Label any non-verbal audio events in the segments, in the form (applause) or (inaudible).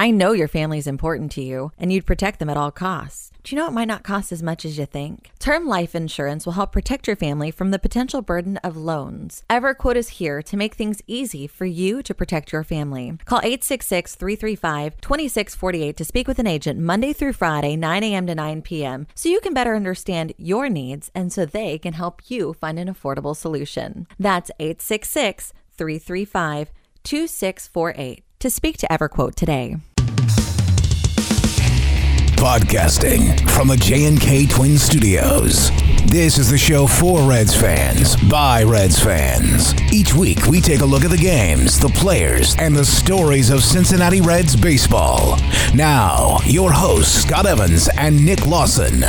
I know your family is important to you and you'd protect them at all costs. Do you know it might not cost as much as you think? Term life insurance will help protect your family from the potential burden of loans. EverQuote is here to make things easy for you to protect your family. Call 866 335 2648 to speak with an agent Monday through Friday, 9 a.m. to 9 p.m., so you can better understand your needs and so they can help you find an affordable solution. That's 866 335 2648 to speak to EverQuote today. Podcasting from the J&K Twin Studios. This is the show for Reds fans by Reds fans. Each week we take a look at the games, the players, and the stories of Cincinnati Reds baseball. Now, your hosts Scott Evans and Nick Lawson.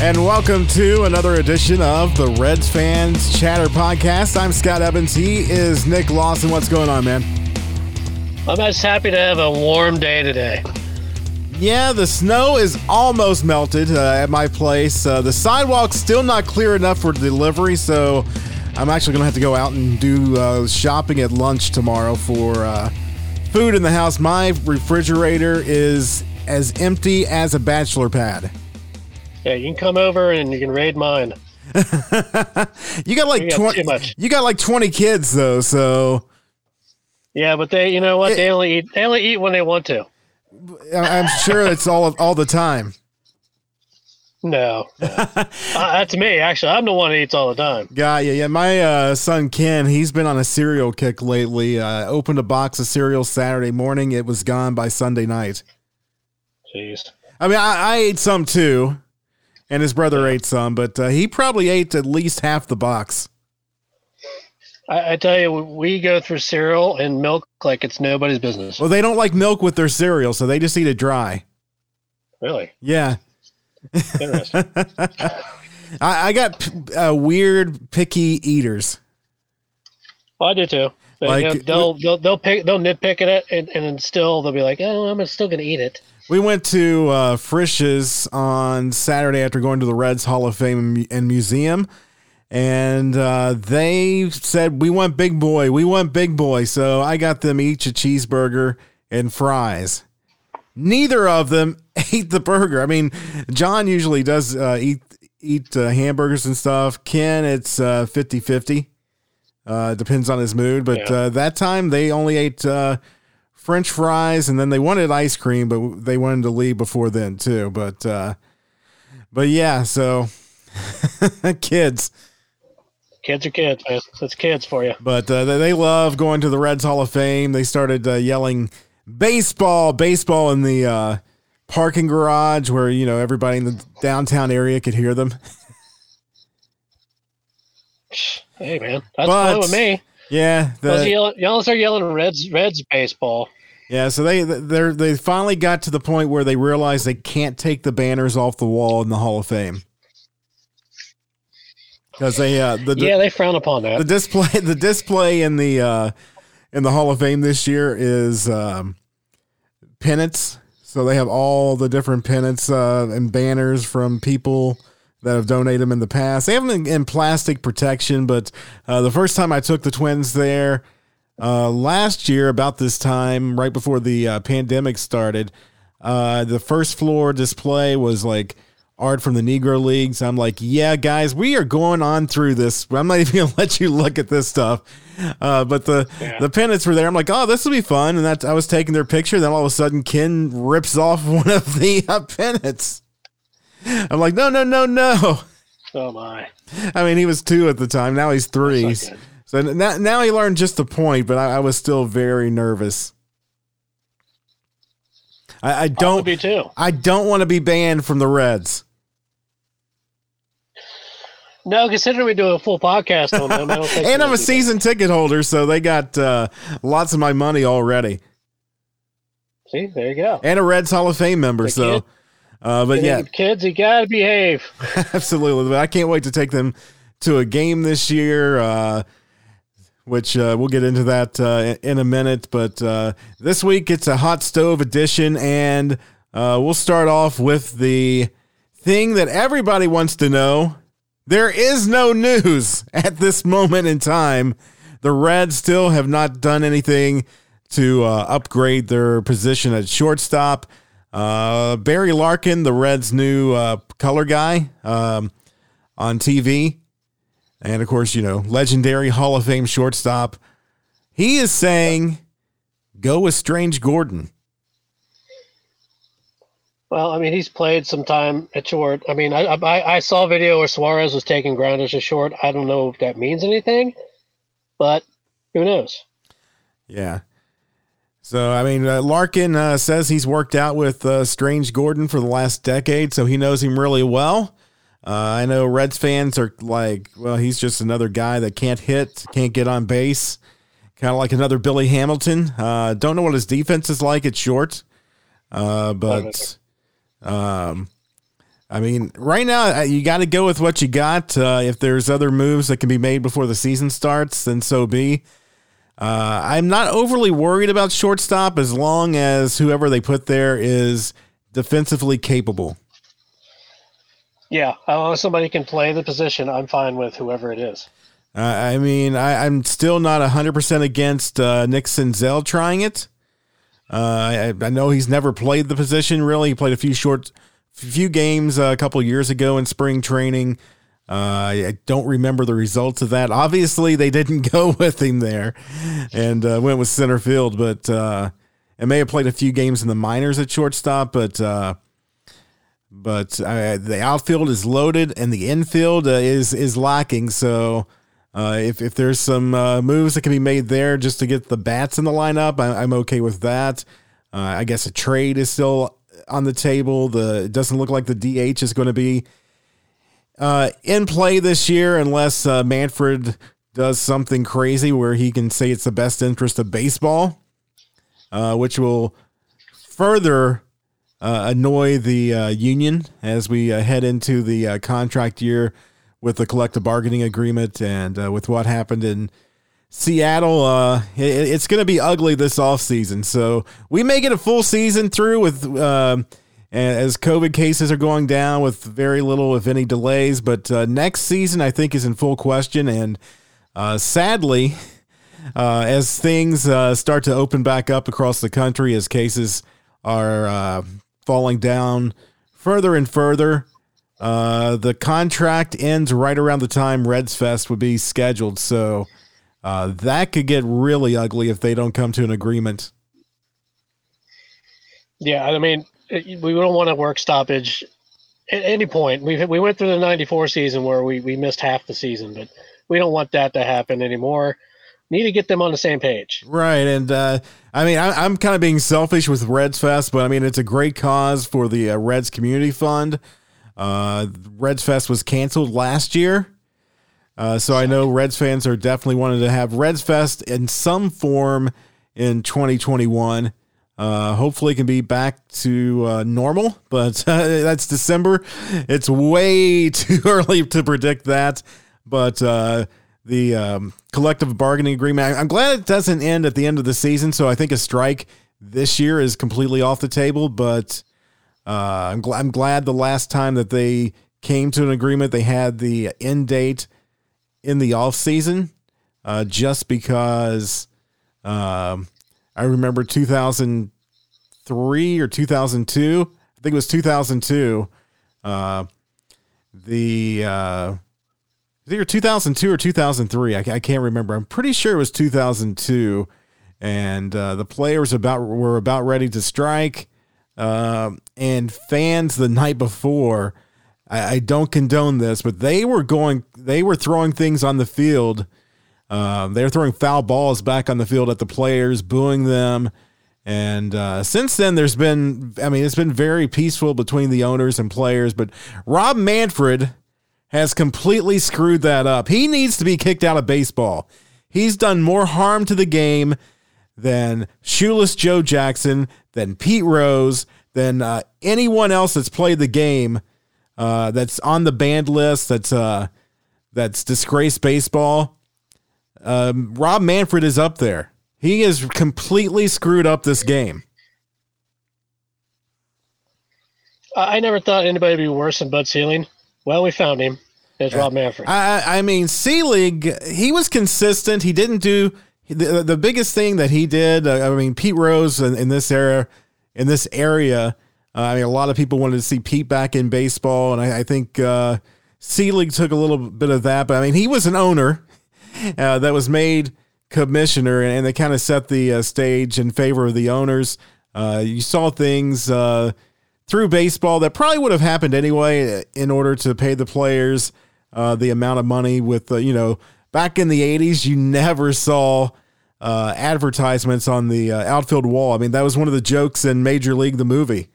And welcome to another edition of the Reds Fans Chatter Podcast. I'm Scott Evans. He is Nick Lawson. What's going on, man? I'm just happy to have a warm day today. Yeah, the snow is almost melted uh, at my place. Uh, the sidewalk's still not clear enough for delivery, so I'm actually going to have to go out and do uh, shopping at lunch tomorrow for uh, food in the house. My refrigerator is as empty as a bachelor pad. Yeah, you can come over and you can raid mine. (laughs) you got like twenty. You got like twenty kids though, so. Yeah, but they, you know what? It, they only eat. They only eat when they want to. I'm sure it's all all the time. No, no. (laughs) uh, that's me. Actually, I'm the one who eats all the time. Got you. Yeah, my uh, son Ken, he's been on a cereal kick lately. Uh, opened a box of cereal Saturday morning. It was gone by Sunday night. Jeez. I mean, I, I ate some too, and his brother yeah. ate some, but uh, he probably ate at least half the box. I, I, tell you, we go through cereal and milk like it's nobody's business. Well, they don't like milk with their cereal, so they just eat it dry. Really? Yeah. Interesting. (laughs) I, I, got uh, weird, picky eaters. Well, I do too. like, you know, they'll, they'll they'll pick they'll nitpick at it, and, and still they'll be like, "Oh, I'm still going to eat it." We went to uh, Frisch's on Saturday after going to the Reds Hall of Fame and Museum and uh, they said we want big boy we want big boy. So i got them each a cheeseburger and fries. Neither of them (laughs) ate the burger. I mean john usually does uh, eat eat uh, hamburgers and stuff. Ken it's uh, 50-50 uh, depends on his mood. But yeah. Uh, that time they only ate french fries and then they wanted ice cream but they wanted to leave before then too. But but yeah so (laughs) kids Kids are kids, man. That's kids for you. But uh, they love going to the Reds Hall of Fame. They started uh, yelling baseball, baseball in the uh, parking garage where you know everybody in the downtown area could hear them. hey man, that's but, fine with me. Yeah, the, yelling, y'all start yelling Reds, Reds baseball. Yeah, so they they they finally got to the point where they realized they can't take the banners off the wall in the Hall of Fame because they uh, the yeah they frown upon that. The display the display in the uh, in the Hall of Fame this year is um, pennants. So they have all the different pennants uh, and banners from people that have donated them in the past. They have them in, in plastic protection, but uh, the first time I took the twins there uh, last year, about this time, right before the uh, pandemic started, uh, the first floor display was like art from the Negro Leagues. I'm like, yeah, guys, we are going on through this. I'm not (laughs) even gonna let you look at this stuff. Uh, but the yeah. the pennants were there. I'm like, oh, this will be fun. And that I was taking their picture. Then all of a sudden, Ken rips off (laughs) one of the uh, pennants. I'm like, no, no, no, no. Oh my! I mean, he was two at the time. Now he's three. So now, now he learned just the point, but I, I was still very nervous. I, I don't. be too. I don't want to be banned from the Reds. No, considering we do a full podcast on them, (laughs) and I'm a season ticket holder, so they got uh, lots of my money already. See, there you go. And a Reds Hall of Fame member, the so. Uh, but yeah, kids, you gotta behave. (laughs) Absolutely, I can't wait to take them to a game this year. Uh, which uh, we'll get into that uh, in a minute. But uh, this week it's a hot stove edition, and uh, we'll start off with the thing that everybody wants to know there is no news (laughs) at this moment in time. The Reds still have not done anything to uh, upgrade their position at shortstop. Uh, Barry Larkin, the Reds' new uh, color guy um, on TV, and of course, you know, legendary Hall of Fame shortstop. He is saying, "Go with Strange Gordon." Well, I mean, he's played some time at short. I mean, I, I, I saw a video where Suarez was taking grounders at short. I don't know if that means anything, but who knows? Yeah. So, I mean, uh, Larkin uh, says he's worked out with uh, Strange Gordon for the last decade, so he knows him really well. Uh, I know Reds fans are like, well, he's just another guy that can't hit, can't get on base, kind of like another Billy Hamilton. Uh, don't know what his defense is like at short, uh, but um, I mean, right now uh, you got to go with what you got. Uh, if there's other moves that can be made before the season starts, then so be. Uh, I'm not overly worried about shortstop as long as whoever they put there is defensively capable. Yeah, as long as somebody can play the position, I'm fine with whoever it is. Uh, I mean, I, am still not 100% against uh, Nick Senzel trying it. Uh, I, I, know he's never played the position really. He played a few short, few games uh, a couple years ago in spring training. Uh, I don't remember the results of that. Obviously, they didn't (laughs) go with him there, and uh, went with center field. But uh, may have played a few games in the minors at shortstop. But uh, but the outfield is loaded, and the infield is is lacking. So uh, if if there's some uh, moves that can be made there just to get the bats in the lineup, I, am okay with that. Uh, I guess a trade is still on the table. The it doesn't look like the DH is going to be uh, in play this year unless uh, Manfred does something crazy where he can say it's the best interest of baseball, uh, which will further annoy the union as we head into the contract year with the collective bargaining agreement and uh, with what happened in Seattle, uh, it, it's going to be ugly this offseason. So we may get a full season through with uh, as COVID cases are going down with very little, if any, delays. But uh, next season, I think, is in full question. And uh, sadly, uh, as things uh, start to open back up across the country, as cases are falling down further and further, uh, the contract ends right around the time Reds Fest would be scheduled, so uh, that could get really ugly if they don't come to an agreement. Yeah, I mean, it, we don't want a work stoppage at any point. We we went through the '94 season where we we missed half the season, but we don't want that to happen anymore. Need to get them on the same page, right? And uh, I mean, I, am kind of being selfish with Reds Fest, but I mean, it's a great cause for the uh, Reds Community Fund. Uh, Reds Fest was canceled last year. Uh, so I know Reds fans are definitely wanting to have Reds Fest in some form in 2021. Uh, hopefully, it can be back to uh, normal, but (laughs) that's December. It's way (laughs) too early to predict that. But uh, the um, collective bargaining agreement, I'm glad it doesn't end at the end of the season. So I think a strike this year is completely off the table. But uh, I'm, gl- I'm glad the last time that they came to an agreement, they had the end date in the off season, uh, just because um, I remember 2003 or 2002. I think it was 2002. Uh, the uh, either 2002 or 2003. I, I, can't remember. I'm pretty sure it was 2002, and uh, the players about were about ready to strike. Um, and fans the night before. I, I, don't condone this, but they were going, they were throwing things on the field. Uh, they were throwing foul balls back on the field at the players, booing them. And uh, since then, there's been, I mean, it's been very peaceful between the owners and players. But Rob Manfred has completely screwed that up. He needs to be kicked out of baseball. He's done more harm to the game than Shoeless Joe Jackson, than Pete Rose, than uh, anyone else that's played the game uh, that's on the banned list that's uh, that's disgraced baseball. Um, Rob Manfred is up there. He has completely screwed up this game. I never thought anybody would be worse than Bud Selig. Well, we found him. There's Rob Manfred. I, I mean, Selig, he was consistent. He didn't do the, the biggest thing that he did, uh, I mean, Pete Rose in, in this era, in this area, uh, I mean, a lot of people wanted to see Pete back in baseball, and I, I think uh, Selig took a little bit of that. But I mean, he was an owner uh, that was made commissioner, and, and they kind of set the uh, stage in favor of the owners. Uh, you saw things uh, through baseball that probably would have happened anyway in order to pay the players the amount of money with, you know, back in the 80s, you never saw uh, advertisements on the uh, outfield wall. I mean, that was one of the jokes in Major League, the movie,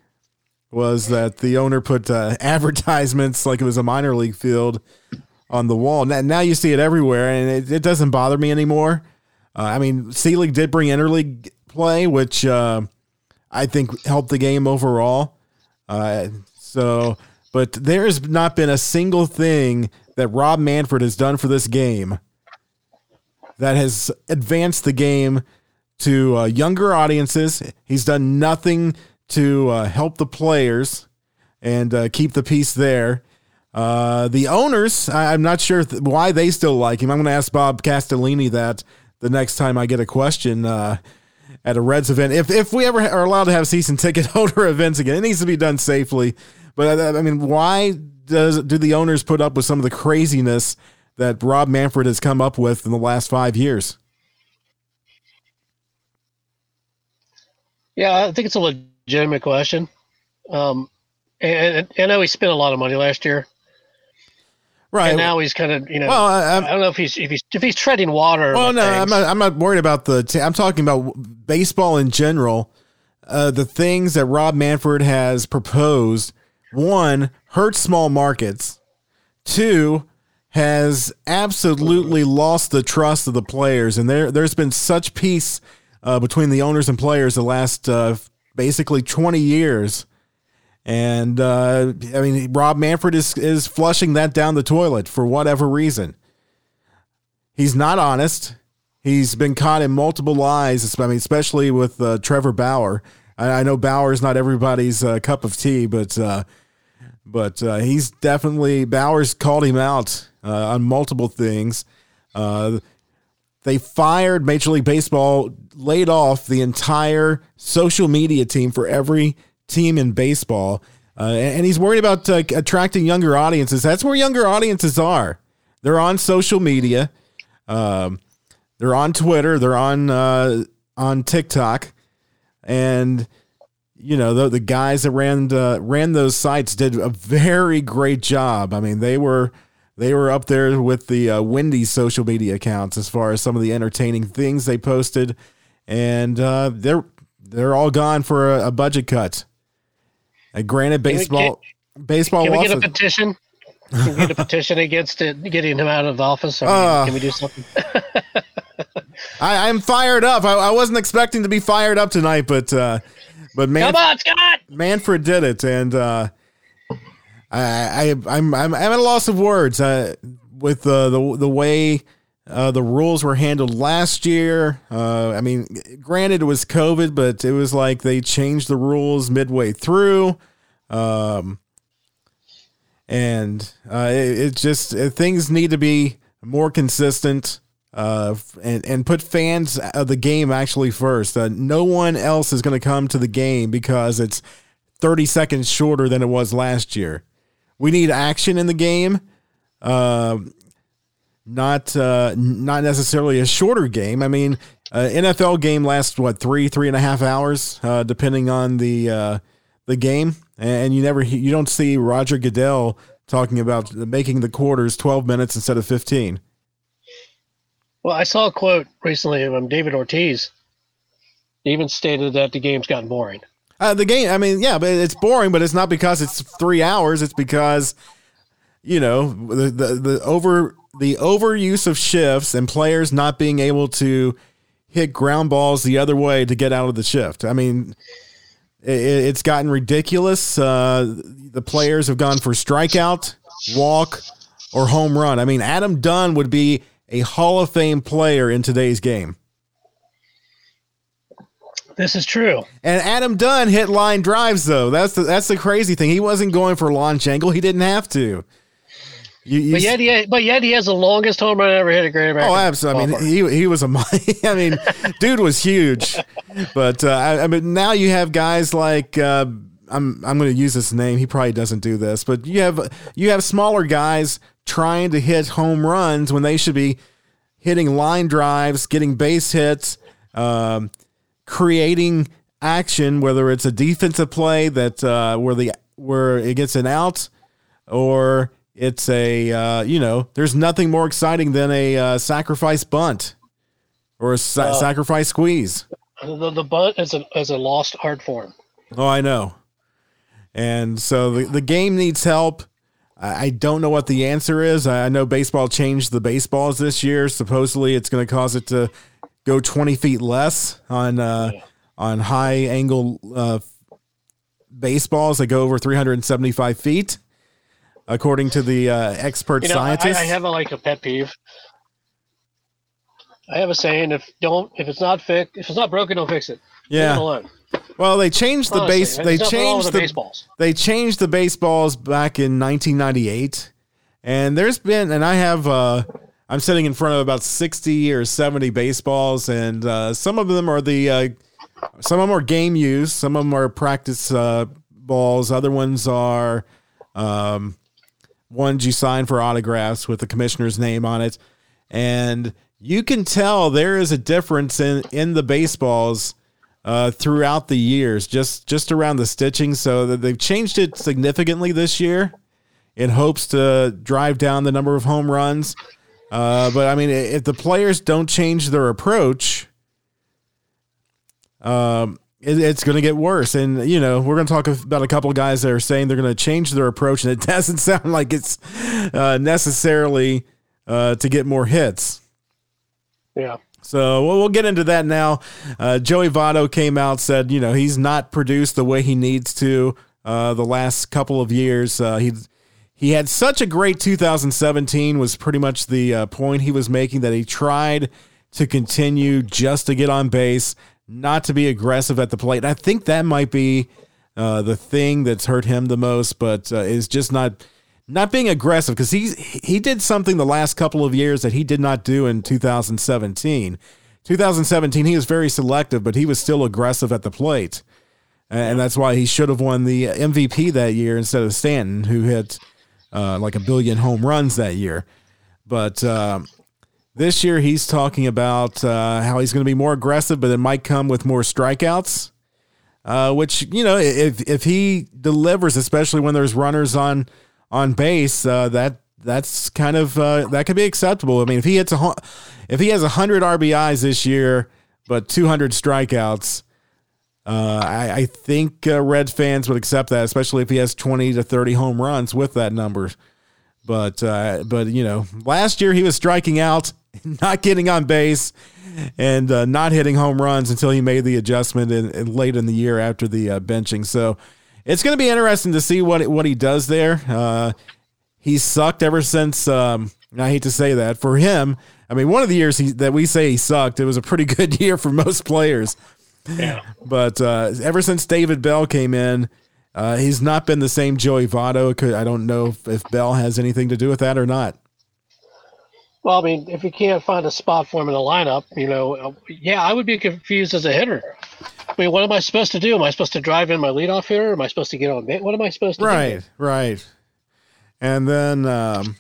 was that the owner put uh, (laughs) advertisements like it was a minor league field on the wall. Now, now you see it everywhere, and it, it doesn't bother me anymore. Uh, I mean, Selig did bring interleague play, which I think helped the game overall. so, but there has not been a single thing that Rob Manfred has done for this game that has advanced the game to uh, younger audiences. He's done nothing to uh, help the players and uh, keep the peace there. Uh, the owners, I, am not sure th- why they still like him. I'm going to ask Bob Castellini that the next time I get a question uh, at a Reds event. If if we ever are allowed to have season ticket (laughs) holder events again, it needs to be done safely. But uh, I mean, why does do the owners put up with some of the craziness that Rob Manfred has come up with in the last five years? Yeah, I think it's a legitimate question. Um, and, and I know he spent a lot of money last year. Right. And now he's kind of, you know, well, I, I, don't know if he's if he's if he's treading water. Well, no, things. I'm not. I'm not worried about the. I'm talking about baseball in general. Uh, the things that Rob Manfred has proposed. One hurt small markets. Two has absolutely lost the trust of the players, and there there's been such peace uh, between the owners and players the last uh, basically 20 years. And uh, I mean, Rob Manfred is is flushing that down the toilet for whatever reason. He's not honest. He's been caught in multiple lies. I mean, especially with uh, Trevor Bauer. I, I, know Bauer is not everybody's uh, cup of tea, but uh, but uh, he's definitely Bauer's called him out uh, on multiple things. Uh, they fired Major League Baseball, laid off the entire social media team for every team in baseball. Uh, and he's worried about uh, attracting younger audiences. That's where younger audiences are. They're on social media. Um, they're on Twitter. They're on uh, on TikTok, and you know the the guys that ran uh, ran those sites did a very great job. I mean, they were they were up there with the uh, Wendy's social media accounts as far as some of the entertaining things they posted, and uh, they're they're all gone for a, a budget cut. And granted, baseball can, baseball. Can we get a petition? Can we get a petition against it, getting him out of the office? Uh, can we do something? (laughs) I, am fired up. I, I, wasn't expecting to be fired up tonight, but uh, but Man- Come on, Scott! Manfred did it, and uh, I, I I'm, I'm I'm at a loss of words uh, with the the the way uh, the rules were handled last year. Uh, I mean, granted it was COVID, but it was like they changed the rules midway through. Um, and uh, it, it just it, things need to be more consistent uh, and and put fans of the game actually first. Uh, no one else is going to come to the game because it's 30 seconds shorter than it was last year. We need action in the game, uh, not uh, not necessarily a shorter game. I mean, uh, NFL game lasts what three three and a half hours, uh, depending on the uh, the game, and you never you don't see Roger Goodell talking about making the quarters 12 minutes instead of 15. Well, I saw a quote recently from David Ortiz. He even stated that the game's gotten boring. Uh, the game, I mean, yeah, but it's boring, but it's not because it's three hours. It's because, you know, the, the, the over the overuse of shifts and players not being able to hit ground balls the other way to get out of the shift. I mean, it, it's gotten ridiculous. Uh, the players have gone for strikeout, walk, or home run. I mean, Adam Dunn would be a Hall of Fame player in today's game. This is true. And Adam Dunn hit line drives though. That's the that's the crazy thing. He wasn't going for launch angle. He didn't have to. You, you But yet, he, but yet he has the longest home run ever hit at Great American. Oh, absolutely. I mean, he he was a. (laughs) I mean, dude was huge. But uh, I, I mean, now you have guys like uh, I'm. I'm going to use this name. He probably doesn't do this, but you have you have smaller guys trying to hit home runs when they should be hitting line drives, getting base hits, um, creating action. Whether it's a defensive play that uh, where the where it gets an out, or it's a uh, you know there's nothing more exciting than a uh, sacrifice bunt or a sa- Uh, sacrifice squeeze the, the bunt is a is a lost art form. oh i know and so the, the game needs help I, I don't know what the answer is I, I know baseball changed the baseballs this year supposedly it's going to cause it to go 20 feet less on uh, on high angle uh, baseballs that go over 375 feet according to the uh, expert You know, I, scientists I have a, like a pet peeve. I have a saying: if don't if it's not fix if it's not broken, don't fix it. Yeah. Leave it alone. Well, they changed the Honestly, base. They nothing wrong with changed the the baseballs. they changed the baseballs back in 1998, and there's been and I have uh, I'm sitting in front of about 60 or 70 baseballs, and uh, some of them are the uh, some of them are game use, some of them are practice uh, balls, other ones are um, ones you sign for autographs with the commissioner's name on it, and you can tell there is a difference in in the baseballs uh, throughout the years, just just around the stitching. So that they've changed it significantly this year in hopes to drive down the number of home runs. Uh, but I mean, if the players don't change their approach, um, it, it's going to get worse. And you know, we're going to talk about a couple of guys that are saying they're going to change their approach, and it (laughs) doesn't sound like it's uh, necessarily uh, to get more hits. Yeah. So we'll, we'll get into that now. Uh, Joey Votto came out said, you know, he's not produced the way he needs to uh, the last couple of years. Uh, he he had such a great 2017 was pretty much the uh, point he was making that he tried to continue just to get on base, not to be aggressive at the plate. And I think that might be uh, the thing that's hurt him the most, but uh, is just not not being aggressive because he he did something the last couple of years that he did not do in 2017. 2017 he was very selective, but he was still aggressive at the plate, and that's why he should have won the MVP that year instead of Stanton, who hit uh, like a billion home runs that year. But um, this year he's talking about uh, how he's going to be more aggressive, but it might come with more strikeouts. Uh, which you know, if if he delivers, especially when there's runners on on base, uh, that that's kind of uh, that could be acceptable. I mean, if he hits a if he has hundred RBIs this year, but 200 strikeouts, uh, I, I think uh, Red fans would accept that, especially if he has 20 to 30 home runs with that number. But uh, but you know, last year he was striking out, (laughs) not getting on base, and uh, not hitting home runs until he made the adjustment in, in late in the year after the uh, benching. So it's going to be interesting to see what what he does there. Uh, he sucked ever since. Um, I hate to say that for him. I mean, one of the years he, that we say he sucked, it was a pretty (laughs) good year for most players. Yeah. But uh, ever since David Bell came in, uh, he's not been the same Joey Votto. I don't know if, if Bell has anything to do with that or not. Well, I mean, if you can't find a spot for him in the lineup, you know, uh, yeah, I would be confused as a hitter. I mean, what am I supposed to do? Am I supposed to drive in my leadoff hitter? Am I supposed to get on? ba- What am I supposed to do? Right, right. And then, um,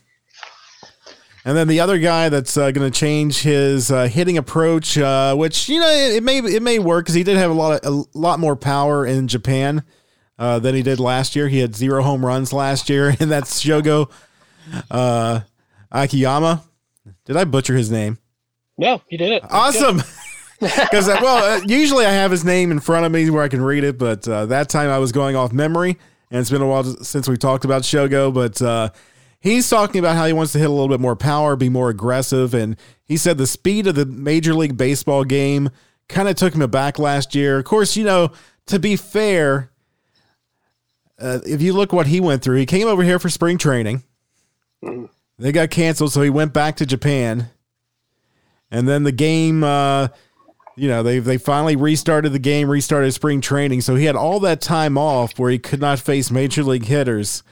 and then the other guy that's uh, going to change his uh, hitting approach, uh, which you know it, it may it may work because he did have a lot of, a lot more power in Japan uh, than he did last year. He had zero home runs last year, (laughs) and that's Shogo uh, Akiyama. Did I butcher his name? No, you did it. Awesome. Because well, uh, usually I have his name in front of me where I can read it, but uh, that time I was going off memory, and it's been a while since we talked about Shogo. But uh, he's talking about how he wants to hit a little bit more power, be more aggressive, and he said the speed of the Major League Baseball game kind of took him aback last year. Of course, you know to be fair, uh, if you look what he went through, he came over here for spring training. They got canceled, so he went back to Japan. And then the game, uh, you know, they they finally restarted the game, restarted spring training. So he had all that time off where he could not face major league hitters.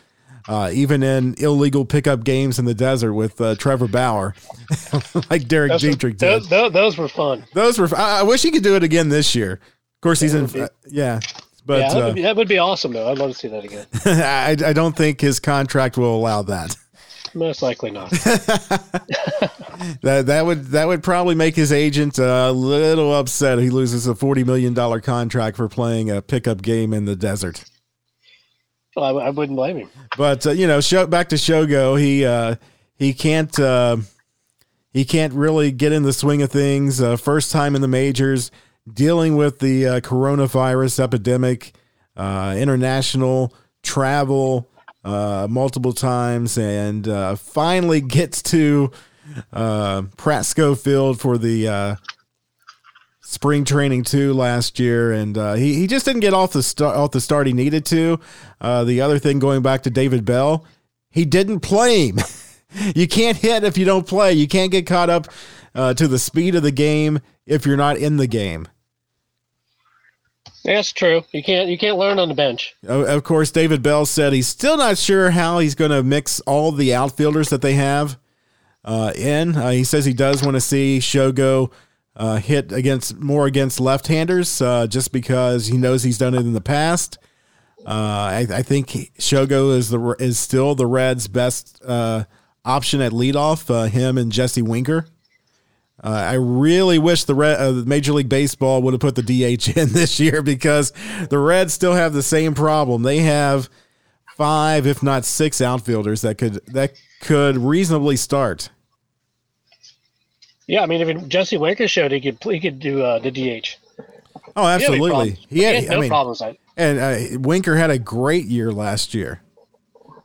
uh, even in illegal pickup games in the desert with uh, Trevor Bauer, (laughs) like Derek Those, Dietrich did. those, those, were fun. Those were. I, I wish he could do it again this year. Of course, he's in. be- uh, yeah, but yeah, that, uh, would be, that would be awesome, though. I'd love to see that again. (laughs) I, I don't think his contract will allow that. Most likely not. (laughs) That that would that would probably make his agent a little upset. He loses a forty million dollar contract for playing a pickup game in the desert. Well, I, I wouldn't blame him. But uh, you know, show, back to Shogo, he uh, he can't uh, he can't really get in the swing of things. Uh, first time in the majors, dealing with the uh, coronavirus epidemic, uh, international travel uh, multiple times, and uh, finally gets to uh, Schofield for the uh, spring training too last year, and uh, he he just didn't get off the start off the start he needed to. Uh, the other thing, going back to David Bell, he didn't play him. (laughs) you can't hit if you don't play. You can't get caught up to the speed of the game if you're not in the game. That's true. You can't you can't learn on the bench. Of course, David Bell said he's still not sure how he's going to mix all the outfielders that they have uh, in. Uh, he says he does want to see Shogo uh, hit against more against left-handers, uh, just because he knows he's done it in the past. Uh, I, I think Shogo is the is still the Reds' best uh, option at leadoff. Him and Jesse Winker. Uh, I really wish the Red, uh, Major League Baseball would have put the DH in (laughs) this year because the Reds still have the same problem. They have five, if not six, outfielders that could that could reasonably start. Yeah, I mean, if Jesse Winker showed he could he could do uh, the DH. Oh, He had no absolutely. He had, He had no I mean, problems. And uh, Winker had a great year last year.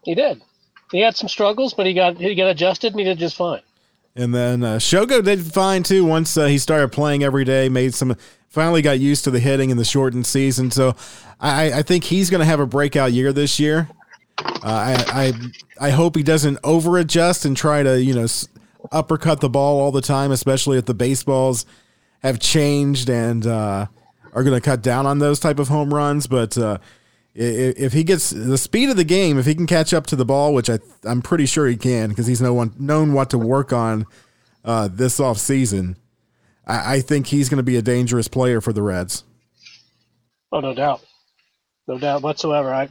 He did. He had some struggles, but he got he got adjusted and he did just fine. And then uh, Shogo did fine too once uh, he started playing every day. Made some, finally got used to the hitting in the shortened season. So I, I think he's going to have a breakout year this year. Uh, I, I I hope he doesn't over adjust and try to you know uppercut the ball all the time, especially if the baseballs have changed and uh, are going to cut down on those type of home runs. But uh, if he gets the speed of the game, if he can catch up to the ball, which I I'm pretty sure he can because he's no one known what to work on uh, this off season, I, I think he's going to be a dangerous player for the Reds. Oh, no doubt, no doubt whatsoever. I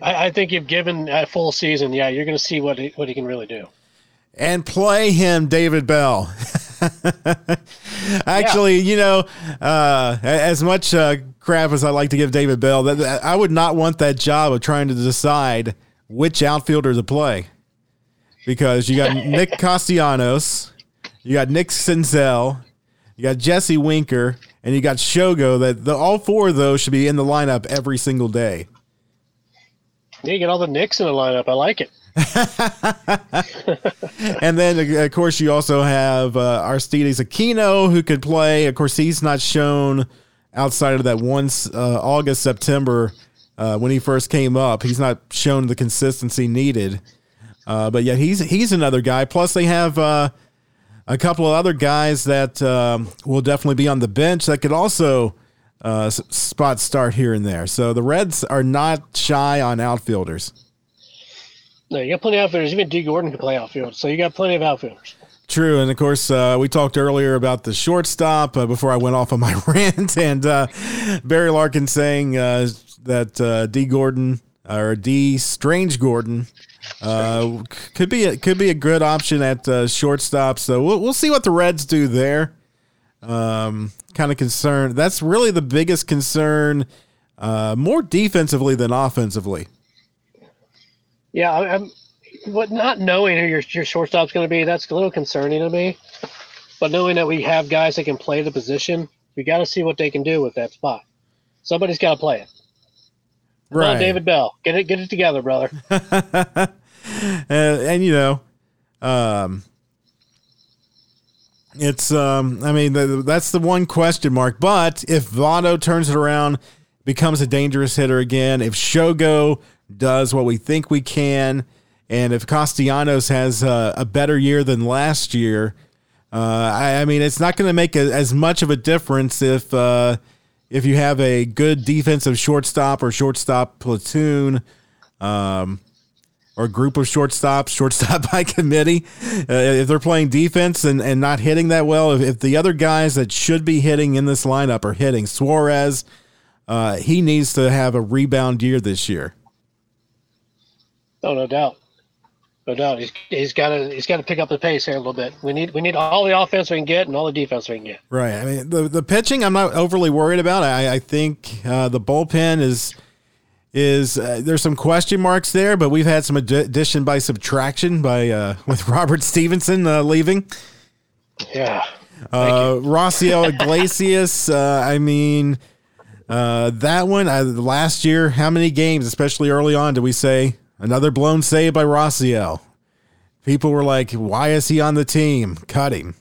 I, I think if given a full season, yeah, you're going to see what he, what he can really do. and play him, David Bell. (laughs) (laughs) Actually, you know, uh, as much uh, crap as I like to give David Bell, that, that- I would not want that job of trying to decide which outfielder to play because you got (laughs) Nick Castellanos, you got Nick Senzel, you got Jesse Winker, and you got Shogo. That the, all four of those should be in the lineup every single day. Yeah, you get all the Nicks in the lineup. I like it. (laughs) And then, uh, of course, you also have uh, Aristides Aquino, who could play. Of course, he's not shown outside of that once uh, August, September uh, when he first came up. He's not shown the consistency needed. Uh, but yet, he's he's another guy. Plus, they have uh, a couple of other guys that um, will definitely be on the bench that could also spot start here and there. So the Reds are not shy on outfielders. No, you got plenty of outfielders. Even D. Gordon can play outfield, so you got plenty of outfielders. True, and of course, uh, we talked earlier about the shortstop uh, before I went off on my (laughs) rant, and uh, Barry Larkin saying uh, that uh, D. Gordon or D. Strange Gordon uh, could be a, could be a good option at uh, shortstop. So we'll we'll see what the Reds do there. Um, kind of concerned. That's really the biggest concern, uh, more defensively than offensively. Yeah, I'm. What not knowing who your your shortstop's going to be, that's a little concerning to me. But knowing that we have guys that can play the position, we got to see what they can do with that spot. Somebody's got to play it. Come on, David Bell, get it get it together, brother. and, (laughs) and you know, um, it's um, I mean the, that's the one question mark. But if Votto turns it around, becomes a dangerous hitter again, if Shogo does what we think we can, and if Castellanos has uh, a better year than last year, uh, I, I mean it's not going to make a, as much of a difference if uh, if you have a good defensive shortstop or shortstop platoon. Um, or group of shortstops, (laughs) shortstop by committee. Uh, if they're playing defense and, and not hitting that well, if, if the other guys that should be hitting in this lineup are hitting, Suarez, uh, he needs to have a rebound year this year. Oh, no doubt. No doubt. He's, he's got to he's got to pick up the pace here a little bit. We need we need all the offense we can get and all the defense we can get. Right. I mean, the the pitching I'm not overly worried about. I, I think uh, the bullpen is is uh, there's some question marks there, but we've had some addition by subtraction by uh, with (laughs) Robert Stephenson uh, leaving. Yeah. Uh, Raisel (laughs) Iglesias. Uh, I mean, uh, that one uh, last year. How many games, especially early on, did we say another blown save by Raisel? People were like, "Why is he on the team? Cut him."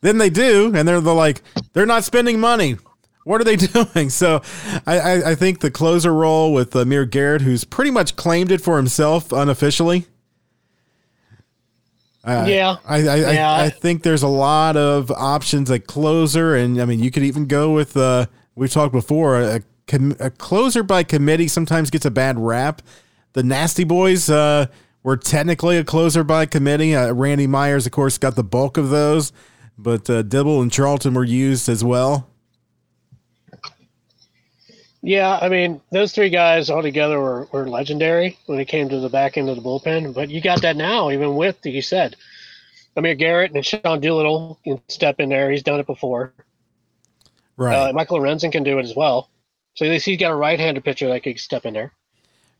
Then they do, and they're, they're like, "They're not spending money. What are they (laughs) doing?" So, I, I, I think the closer role with Amir Garrett, who's pretty much claimed it for himself unofficially. Uh, Yeah. I I, Yeah. I I think there's a lot of options at closer, and I mean you could even go with uh, we've talked before a, a closer by committee sometimes gets a bad rap. The Nasty Boys uh, were technically a closer by committee. Uh, Randy Myers, of course, got the bulk of those, but uh, Dibble and Charlton were used as well. Yeah, I mean, those three guys all together were, were legendary when it came to the back end of the bullpen. But you got that now, even with, like you said, Amir Garrett and Sean Doolittle can step in there. He's done it before. Right, Uh, Michael Lorenzen can do it as well. So at least he's got a right-handed pitcher that could step in there.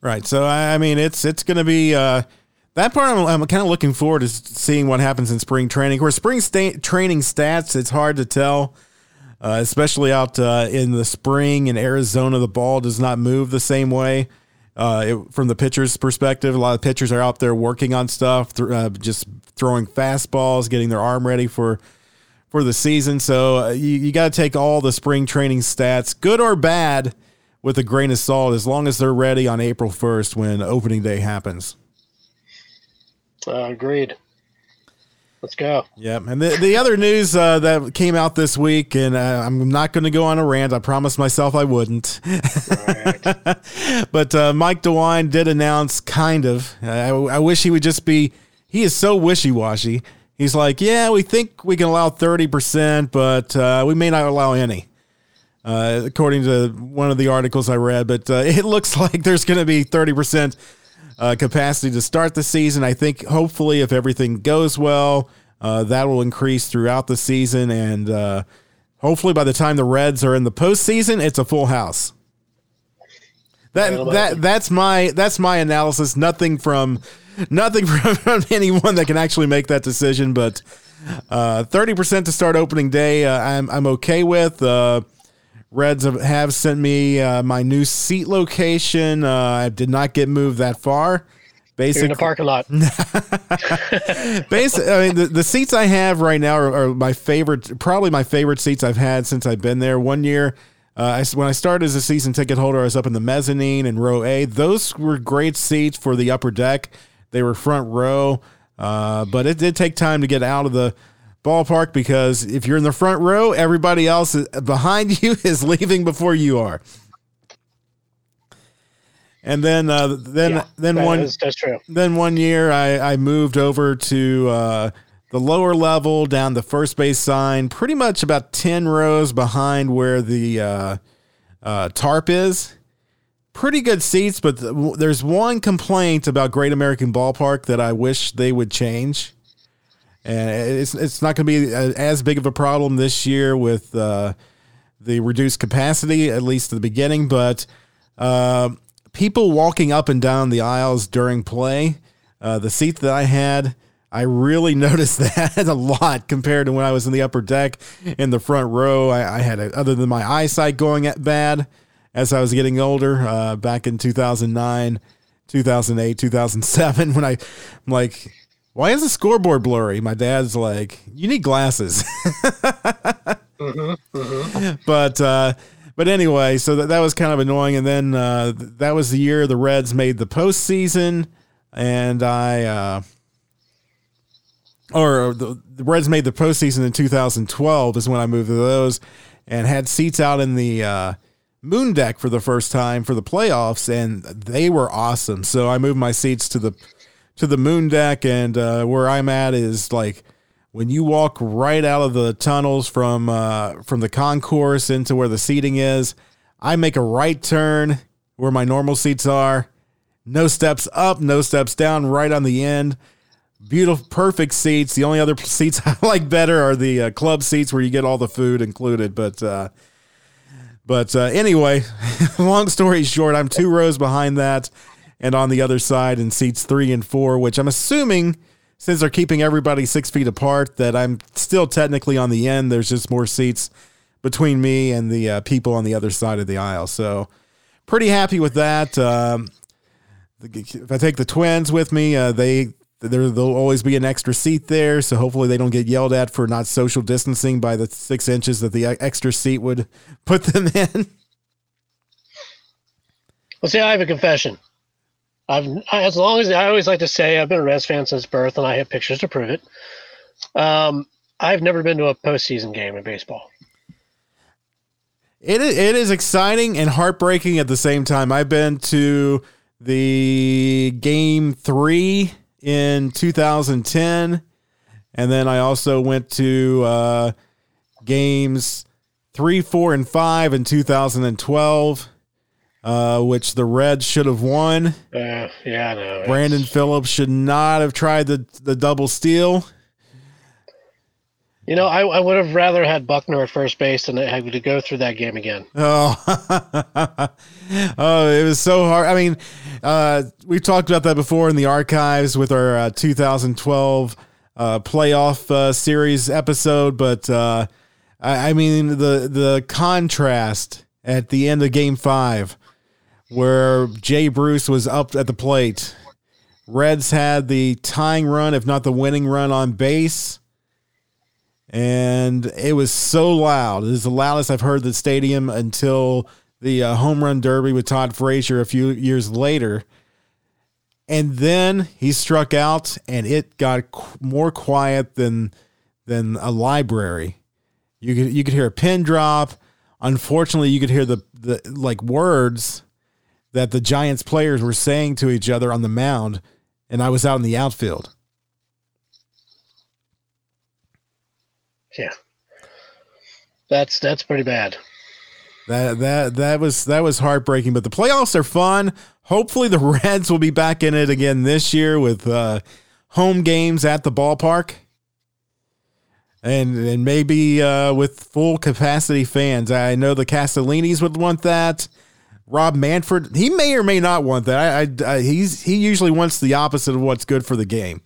Right. So I, mean, it's it's going to be. Uh, that part I'm, I'm kind of looking forward to seeing what happens in spring training. Where spring sta- training stats, it's hard to tell, uh, especially out uh, in the spring in Arizona. The ball does not move the same way. Uh, it, from the pitcher's perspective, a lot of pitchers are out there working on stuff, th- uh, just throwing fastballs, getting their arm ready for for the season. So uh, you, you got to take all the spring training stats, good or bad, with a grain of salt, as long as they're ready on April 1st when opening day happens. Uh, agreed. Let's go. Yep. And the, the other news uh, that came out this week, and uh, I'm not going to go on a rant. I promised myself I wouldn't. (laughs) but uh, Mike DeWine did announce, kind of. I, I wish he would just be. He is so wishy washy. He's like, yeah, we think we can allow 30%, but uh, we may not allow any. Uh, according to one of the articles I read, but uh, (laughs) it looks like there's going to be 30% uh, capacity to start the season. I think hopefully, if everything goes well, uh, that will increase throughout the season, and uh, hopefully, by the time the Reds are in the postseason, it's a full house. That that that's my that's my analysis. Nothing from nothing (laughs) from, from anyone that can actually make that decision, but uh, thirty percent to start opening day, uh, I'm I'm okay with. Reds have, have sent me uh, my new seat location. Uh, I did not get moved that far. You're in Basically, the parking lot. (laughs) Basically, I mean, the, the seats I have right now are, are my favorite, probably my favorite seats I've had since I've been there. One year, uh, I, when I started as a season ticket holder, I was up in the mezzanine in row A. Those were great seats for the upper deck. They were front row, uh, but it did take time to get out of the ballpark because if you're in the front row, everybody else behind (laughs) you is leaving before you are. And then, uh, then, Yeah, then that one is- that's true. then one year I, I moved over to uh, the lower level down the first base sign, pretty much about 10 rows behind where the uh, uh, tarp is. Pretty good seats, but th- there's one complaint about Great American Ballpark that I wish they would change. And it's, it's not going to be as big of a problem this year with uh, the reduced capacity, at least at the beginning, but. Uh, people walking up and down the aisles during play. Uh, the seat that I had, I really (laughs) noticed that a lot compared to when I was in the upper deck in the front row. I, I had, a, other than my eyesight going at bad as I was getting older uh, back in 2009, 2008, 2007, (laughs) when I, I'm like, why is the scoreboard blurry? My dad's like, you need glasses. (laughs) but uh, but anyway, so that, that was kind of annoying. And then uh, that was the year the Reds made the postseason, and I uh, or the, the Reds made the postseason in 2012 is when I moved to those and had seats out in the uh, moon deck for the first time for the playoffs, and they were awesome. So I moved my seats to the to the moon deck, and uh, where I'm at is like when you walk right out of the tunnels from uh, from the concourse into where the seating is. I make a right turn where my normal seats are. No steps up, no steps down, right on the end. Beautiful, perfect seats. The only other (laughs) seats I like better are the uh, club seats where you get all the food included. But uh, but uh, anyway, (laughs) long story short, I'm two rows behind that, and on the other side in seats three and four, which I'm assuming since they're keeping everybody six feet apart, that I'm still technically on the end. There's just more seats between me and the uh, people on the other side of the aisle. So pretty happy with that. Um, if I take the twins with me, uh, they there there'll always be an extra seat there, so hopefully they don't get yelled at for not social distancing by the six inches that the extra seat would (laughs) put them in. Well, see, I have a confession. I've as long as I always like to say I've been a Reds fan since birth, and I have pictures to prove it. Um, I've never been to a postseason game in baseball. It is, it is exciting and heartbreaking at the same time. I've been to the game three in 2010, and then I also went to uh, games three, four, and five in 2012, uh, which the Reds should have won. Uh, yeah, I know. Brandon Phillips should not have tried the the double steal. You know, I, I would have rather had Buckner at first base than have to go through that game again. (laughs) Oh, oh, it was so hard. I mean, uh, we talked about that before in the archives with our uh, 2012 uh, playoff uh, series episode, but uh, I, I mean the the contrast at the end of Game Five, where Jay Bruce was up at the plate. Reds had the tying run, if not the winning run, on base and it was so loud. It was the loudest I've heard the stadium until the uh, home run derby with Todd Frazier a few years later. And then he struck out, and it got qu- more quiet than than a library. You could you could hear a pin drop. Unfortunately, you could hear the the like words that the Giants players were saying to each other on the mound, and I was out in the outfield. Yeah. That's that's pretty bad. That that that was that was heartbreaking, but the playoffs are fun. Hopefully the (laughs) Reds will be back in it again this year with uh, home games at the ballpark. And and maybe uh, with full capacity fans. I know the Castellinis would want that. Rob Manfred, he may or may not want that. I, I, I he's he usually wants the opposite of what's good for the game.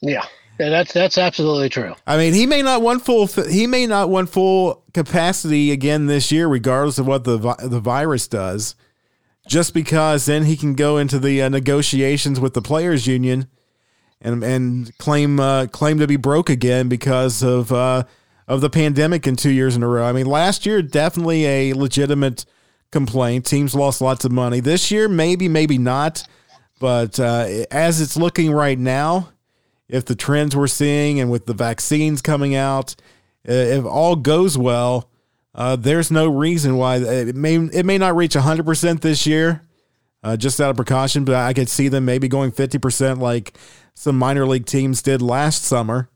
yeah. Yeah, that's that's absolutely true. I mean, he may not want full he may not want full capacity again this year, regardless of what the the virus does. Just because then he can go into the uh, negotiations with the players' union and and claim uh, claim to be broke again because of uh, of the pandemic in two years in a row. I mean, last year definitely a legitimate complaint. Teams lost lots of money. This year, maybe, maybe not. But uh, as it's looking right now if the trends we're seeing and with the vaccines coming out, if all goes well, uh, there's no reason why it may it may not reach 100% this year, uh, just out of precaution. But I could see them maybe going 50% like some minor league teams did last summer.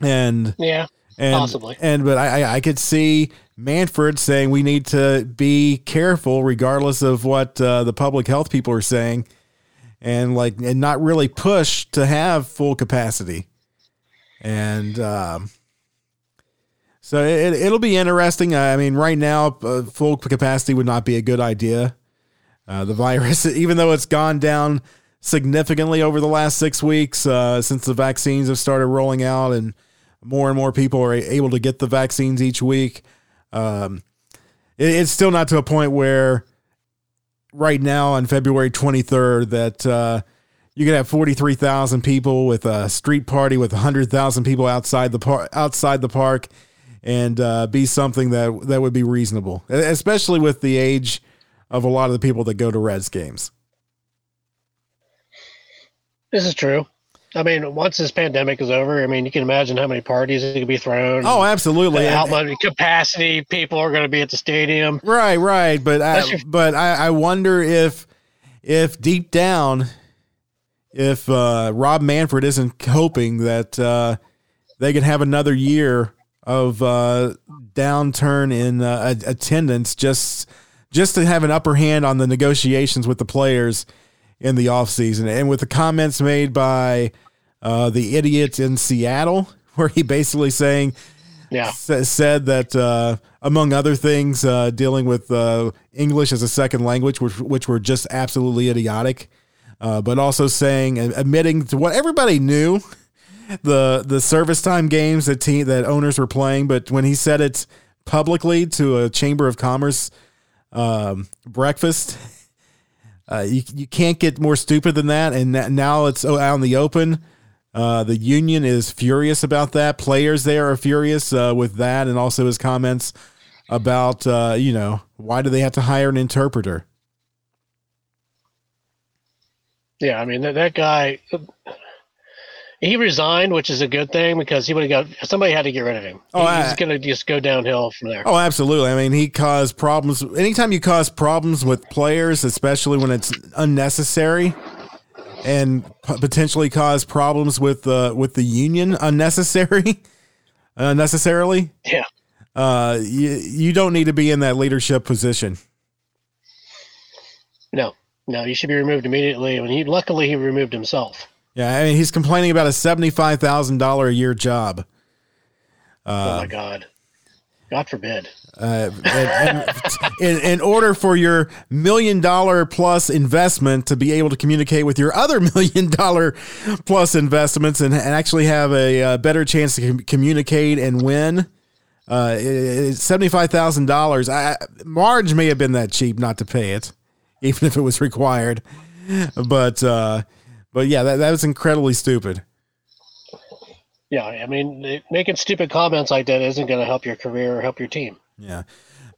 And yeah, and, possibly. And but I I could see Manfred saying we need to be careful regardless of what uh, the public health people are saying and like and not really push to have full capacity. And um, so it, it'll be interesting. I mean, right now, uh, full capacity would not be a good idea. Uh, the virus, (laughs) even though it's gone down significantly over the last six weeks uh, since the vaccines have started rolling out and more and more people are able to get the vaccines each week, um, it, it's still not to a point where right now on February 23rd that uh, you could have 43,000 people with a street party with 100,000 people outside the par- outside the park and uh, be something that that would be reasonable, especially with the age of a lot of the people that go to Reds games. This is true. I mean, once this pandemic is over, I mean, you can imagine how many parties going to be thrown. Oh, absolutely. how much capacity people are going to be at the stadium. Right, right. But I, your- but I, I wonder if if deep down, if uh, Rob Manfred isn't hoping that uh, they can have another year of uh, downturn in uh, attendance just just to have an upper hand on the negotiations with the players in the offseason. And with the comments made by uh, the idiot in Seattle, (laughs) where he basically saying Yeah. sa- said that uh, among other things, uh, dealing with uh, English as a second language, which which were just absolutely idiotic, uh, but also saying admitting to what everybody knew (laughs) the the service time games that team that owners were playing, but when he said it publicly to a chamber of commerce um, breakfast. (laughs) Uh, you, you can't get more stupid than that, and that, now it's out in the open. Uh, the union is furious about that. Players there are furious uh, with that, and also his comments about uh, you know why do they have to hire an interpreter? Yeah. I mean, that, that guy, he resigned, which is a good thing because he would have got somebody had to get rid of him. Oh, He- he's going to just go downhill from there. Oh, absolutely. I mean, he caused problems. Anytime you cause problems with players, especially when it's unnecessary, and p- potentially cause problems with uh, with the union unnecessary, (laughs) unnecessarily, Yeah. uh, you you don't need to be in that leadership position. No. No, you should be removed immediately. When he luckily he removed himself. Yeah, I mean, he's complaining about a seventy five thousand dollar a year job. oh my God. God forbid. Uh, and, and (laughs) in, in order for your million dollar plus investment to be able to communicate with your other (laughs) million dollar plus investments and, and actually have a, uh better chance to com- communicate and win, uh, seventy-five thousand dollars. I Marge may have been that cheap not to pay it, even if it was required. But uh, but yeah, that that was incredibly stupid. Yeah, I mean, making stupid comments like that isn't going to help your career or help your team. Yeah.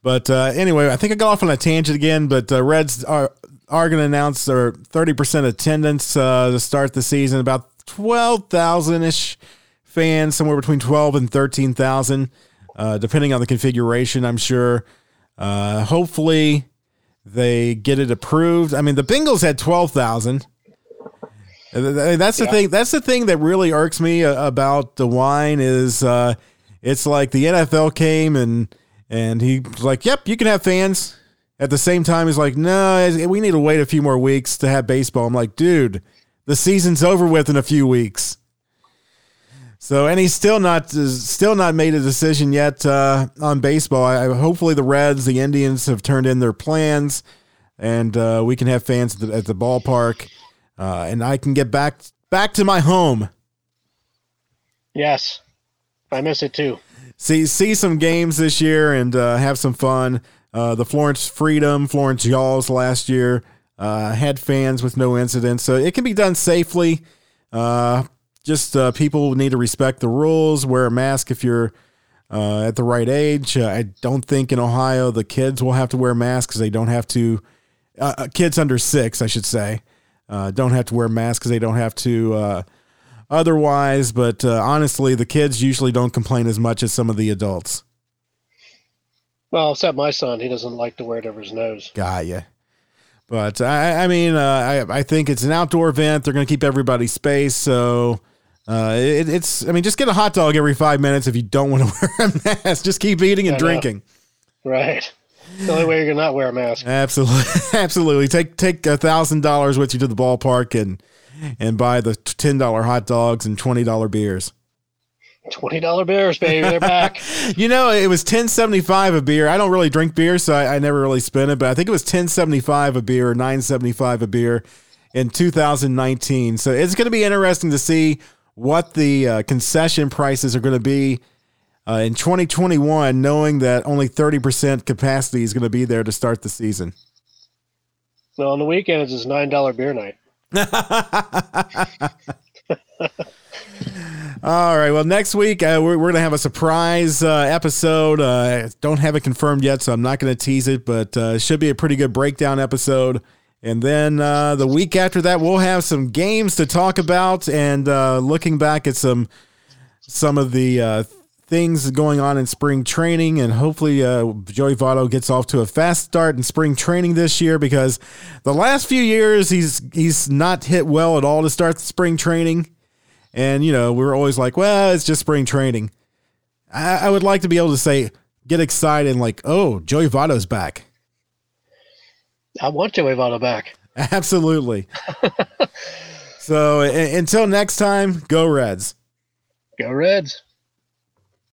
But uh, anyway, I think I got off on a tangent again. But uh, Reds are are going to announce their thirty percent attendance uh, to start the season. About twelve thousand ish fans, somewhere between twelve and thirteen thousand, uh, depending on the configuration. I'm sure. Uh, hopefully, they get it approved. I mean, the Bengals had twelve thousand. That's the Yeah. thing. That's the thing that really irks me uh, about DeWine is uh, it's like the NFL came and and he's like, "Yep, you can have fans." At the same time, he's like, "No, we need to wait a few more weeks to have baseball." I'm like, "Dude, the season's over with in a few weeks." So, and he's still not still not made a decision yet uh, on baseball. I- hopefully, the Reds, the Indians have turned in their plans, and uh, we can have fans at the, at the ballpark, uh, and I can get back back to my home. Yes, I miss it too. see see some games this year and uh, have some fun. Uh, the Florence Freedom, Florence Y'alls last year uh, had fans with no incidents, so it can be done safely. Uh, just uh, people need to respect the rules. Wear a mask if you're uh, at the right age. Uh, I don't think in Ohio the kids will have to wear masks. They don't have to. Kids under six, I should say, uh, don't have to wear masks because they don't have to. Uh, otherwise, but uh, honestly, the kids usually don't complain as much as some of the adults. Well, except my son, he doesn't like to wear it over his nose. Got ya. But I, I mean, uh, I, I think it's an outdoor event. They're going to keep everybody space, so uh, it, it's. I mean, just get a hot dog every five minutes if you don't want to (laughs) wear a mask. Just keep eating and drinking. Right. The only way you're gonna not wear a mask. Absolutely, (laughs) absolutely. Take take a thousand dollars with you to the ballpark and and buy the ten dollar hot dogs and twenty dollar beers. Twenty dollar beers, baby, they're back. (laughs) You know, it was ten seventy five a beer. I don't really drink beer, so I, I never really spent it. But I think it was ten seventy five a beer or nine seventy five a beer in two thousand nineteen. So it's going to be interesting to see what the uh, concession prices are going to be uh, in twenty twenty one, knowing that only thirty percent capacity is going to be there to start the season. well, on the weekends is nine dollar beer night. (laughs) All right. Well, next week uh, we're, we're going to have a surprise uh, episode. Uh, don't have it confirmed yet, so I'm not going to tease it, but uh, it should be a pretty good breakdown episode. And then uh, the week after that, we'll have some games to talk about and uh, looking back at some some of the uh, things going on in spring training. And hopefully, uh, Joey Votto gets off to a fast start in spring training this year because the last few years he's he's not hit well at all to start spring training. And you know, we are always like, well, it's just spring training. I, I would like to be able to say, get excited and like, oh, Joey Votto's back. I want Joey Votto back. (laughs) Absolutely. (laughs) so until next time, go Reds. Go Reds.